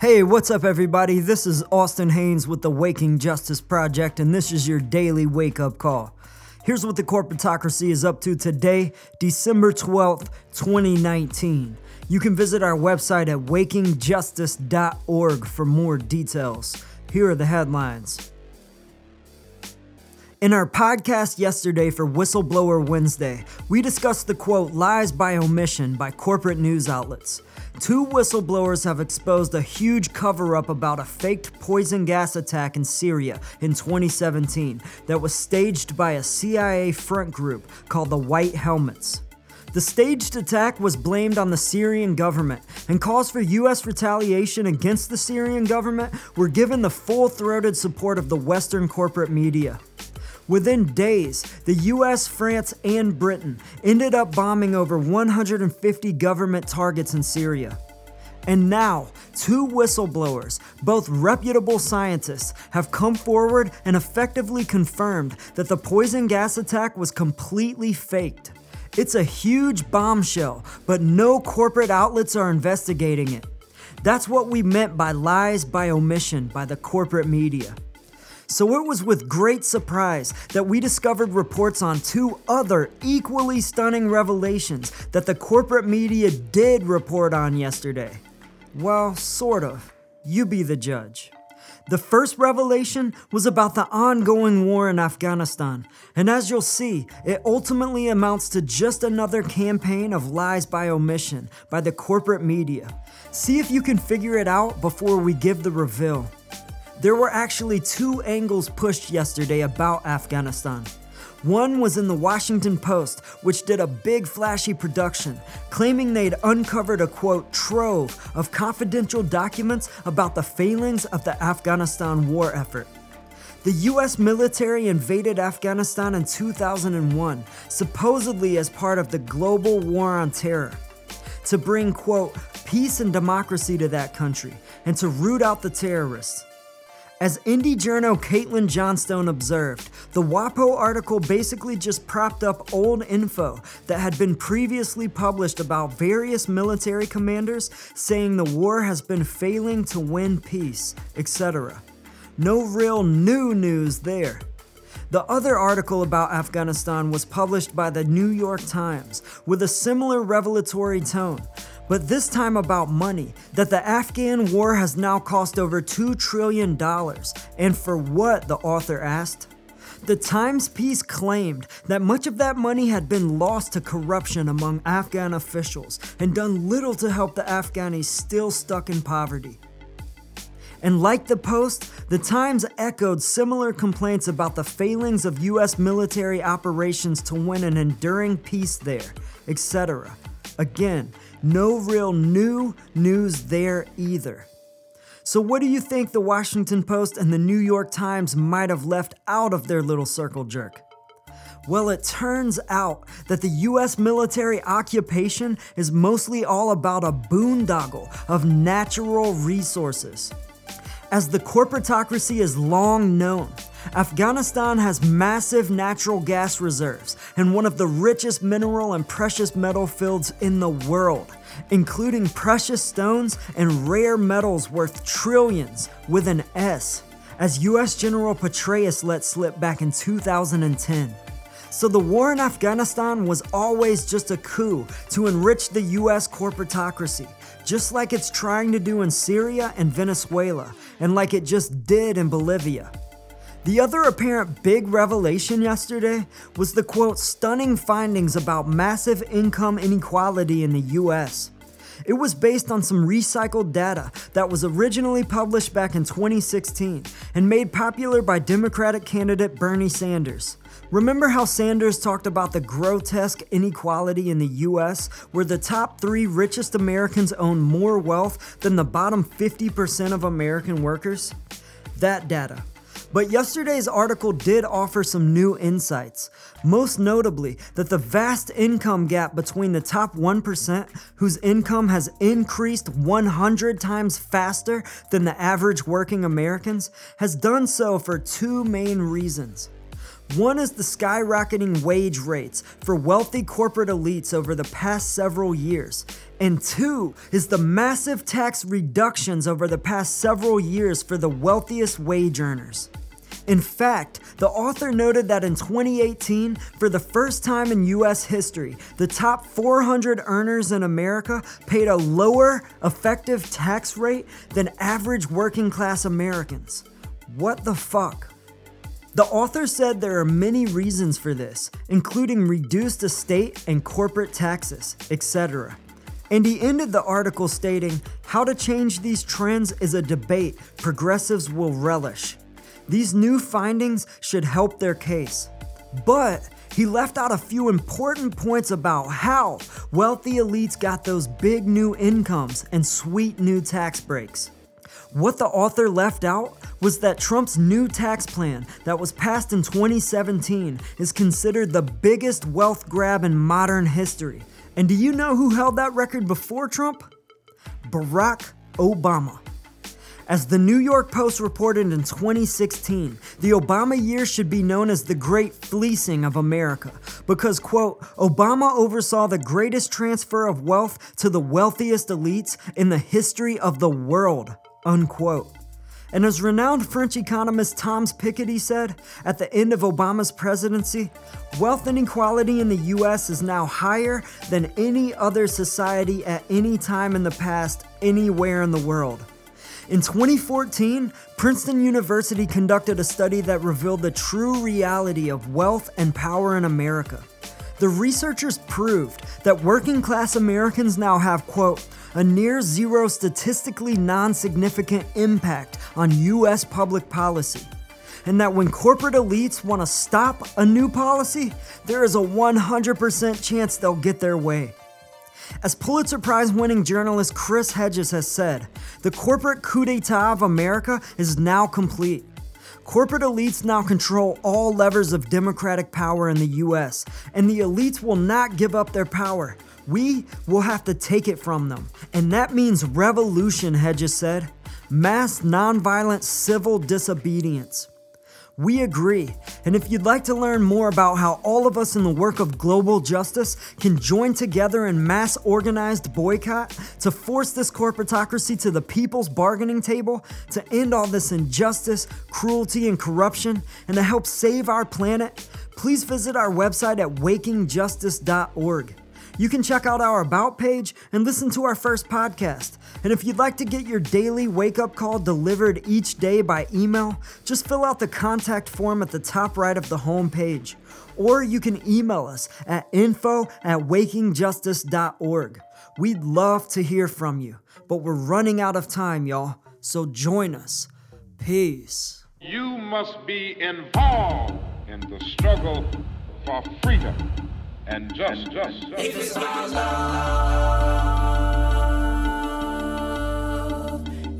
Hey, what's up, everybody? This is Austin Haynes with the Waking Justice Project, and this is your daily wake up call. Here's what the corporatocracy is up to today, December 12th, 2019. You can visit our website at wakingjustice.org for more details. Here are the headlines. In our podcast yesterday for Whistleblower Wednesday, we discussed the quote, lies by omission by corporate news outlets. Two whistleblowers have exposed a huge cover up about a faked poison gas attack in Syria in 2017 that was staged by a CIA front group called the White Helmets. The staged attack was blamed on the Syrian government, and calls for U.S. retaliation against the Syrian government were given the full throated support of the Western corporate media. Within days, the US, France, and Britain ended up bombing over 150 government targets in Syria. And now, two whistleblowers, both reputable scientists, have come forward and effectively confirmed that the poison gas attack was completely faked. It's a huge bombshell, but no corporate outlets are investigating it. That's what we meant by lies by omission by the corporate media. So it was with great surprise that we discovered reports on two other equally stunning revelations that the corporate media did report on yesterday. Well, sort of. You be the judge. The first revelation was about the ongoing war in Afghanistan, and as you'll see, it ultimately amounts to just another campaign of lies by omission by the corporate media. See if you can figure it out before we give the reveal. There were actually two angles pushed yesterday about Afghanistan. One was in the Washington Post, which did a big flashy production, claiming they'd uncovered a quote trove of confidential documents about the failings of the Afghanistan war effort. The US military invaded Afghanistan in 2001, supposedly as part of the global war on terror, to bring, quote, peace and democracy to that country and to root out the terrorists. As indie journal Caitlin Johnstone observed, the WAPO article basically just propped up old info that had been previously published about various military commanders saying the war has been failing to win peace, etc. No real new news there. The other article about Afghanistan was published by the New York Times with a similar revelatory tone, but this time about money, that the Afghan war has now cost over $2 trillion. And for what, the author asked? The Times piece claimed that much of that money had been lost to corruption among Afghan officials and done little to help the Afghanis still stuck in poverty. And like the Post, the Times echoed similar complaints about the failings of US military operations to win an enduring peace there, etc. Again, no real new news there either. So, what do you think the Washington Post and the New York Times might have left out of their little circle jerk? Well, it turns out that the US military occupation is mostly all about a boondoggle of natural resources. As the corporatocracy is long known, Afghanistan has massive natural gas reserves and one of the richest mineral and precious metal fields in the world, including precious stones and rare metals worth trillions with an S, as US General Petraeus let slip back in 2010. So the war in Afghanistan was always just a coup to enrich the US corporatocracy, just like it's trying to do in Syria and Venezuela, and like it just did in Bolivia. The other apparent big revelation yesterday was the quote stunning findings about massive income inequality in the US. It was based on some recycled data that was originally published back in 2016 and made popular by Democratic candidate Bernie Sanders. Remember how Sanders talked about the grotesque inequality in the US, where the top three richest Americans own more wealth than the bottom 50% of American workers? That data, but yesterday's article did offer some new insights, most notably that the vast income gap between the top 1%, whose income has increased 100 times faster than the average working Americans, has done so for two main reasons. One is the skyrocketing wage rates for wealthy corporate elites over the past several years, And two is the massive tax reductions over the past several years for the wealthiest wage earners. In fact, the author noted that in 2018, for the first time in US history, the top 400 earners in America paid a lower effective tax rate than average working class Americans. What the fuck? The author said there are many reasons for this, including reduced estate and corporate taxes, etc. And he ended the article stating, How to change these trends is a debate progressives will relish. These new findings should help their case. But he left out a few important points about how wealthy elites got those big new incomes and sweet new tax breaks. What the author left out was that Trump's new tax plan that was passed in 2017 is considered the biggest wealth grab in modern history. And do you know who held that record before Trump? Barack Obama. As the New York Post reported in 2016, the Obama years should be known as the Great Fleecing of America because, quote, Obama oversaw the greatest transfer of wealth to the wealthiest elites in the history of the world, unquote. And as renowned French economist Thomas Piketty said at the end of Obama's presidency, wealth inequality in the US is now higher than any other society at any time in the past, anywhere in the world. In 2014, Princeton University conducted a study that revealed the true reality of wealth and power in America. The researchers proved that working class Americans now have, quote, a near zero statistically non significant impact on US public policy. And that when corporate elites want to stop a new policy, there is a 100% chance they'll get their way. As Pulitzer Prize winning journalist Chris Hedges has said, the corporate coup d'etat of America is now complete. Corporate elites now control all levers of democratic power in the US, and the elites will not give up their power. We will have to take it from them. And that means revolution, Hedges said. Mass nonviolent civil disobedience. We agree. And if you'd like to learn more about how all of us in the work of global justice can join together in mass organized boycott to force this corporatocracy to the people's bargaining table, to end all this injustice, cruelty, and corruption, and to help save our planet, please visit our website at wakingjustice.org. You can check out our About page and listen to our first podcast. And if you'd like to get your daily wake up call delivered each day by email, just fill out the contact form at the top right of the home page. Or you can email us at info at wakingjustice.org. We'd love to hear from you, but we're running out of time, y'all. So join us. Peace. You must be involved in the struggle for freedom and just, and just, just. If it's about love,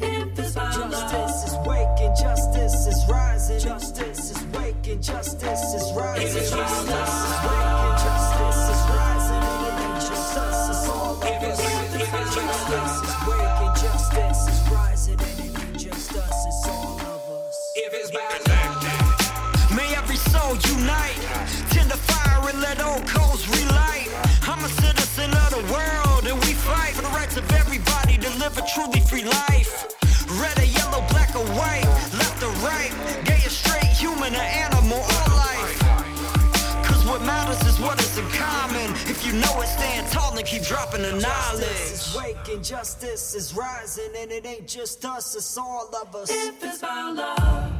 if it's about justice is waking, justice is rising, justice is waking, justice is rising, if it's justice is truly free life. Red or yellow, black or white, left or right, gay or straight, human or animal, all life. Cause what matters is what is in common. If you know it, stand tall and keep dropping the knowledge. Justice is waking, justice is rising, and it ain't just us, it's all of us. If it's about love.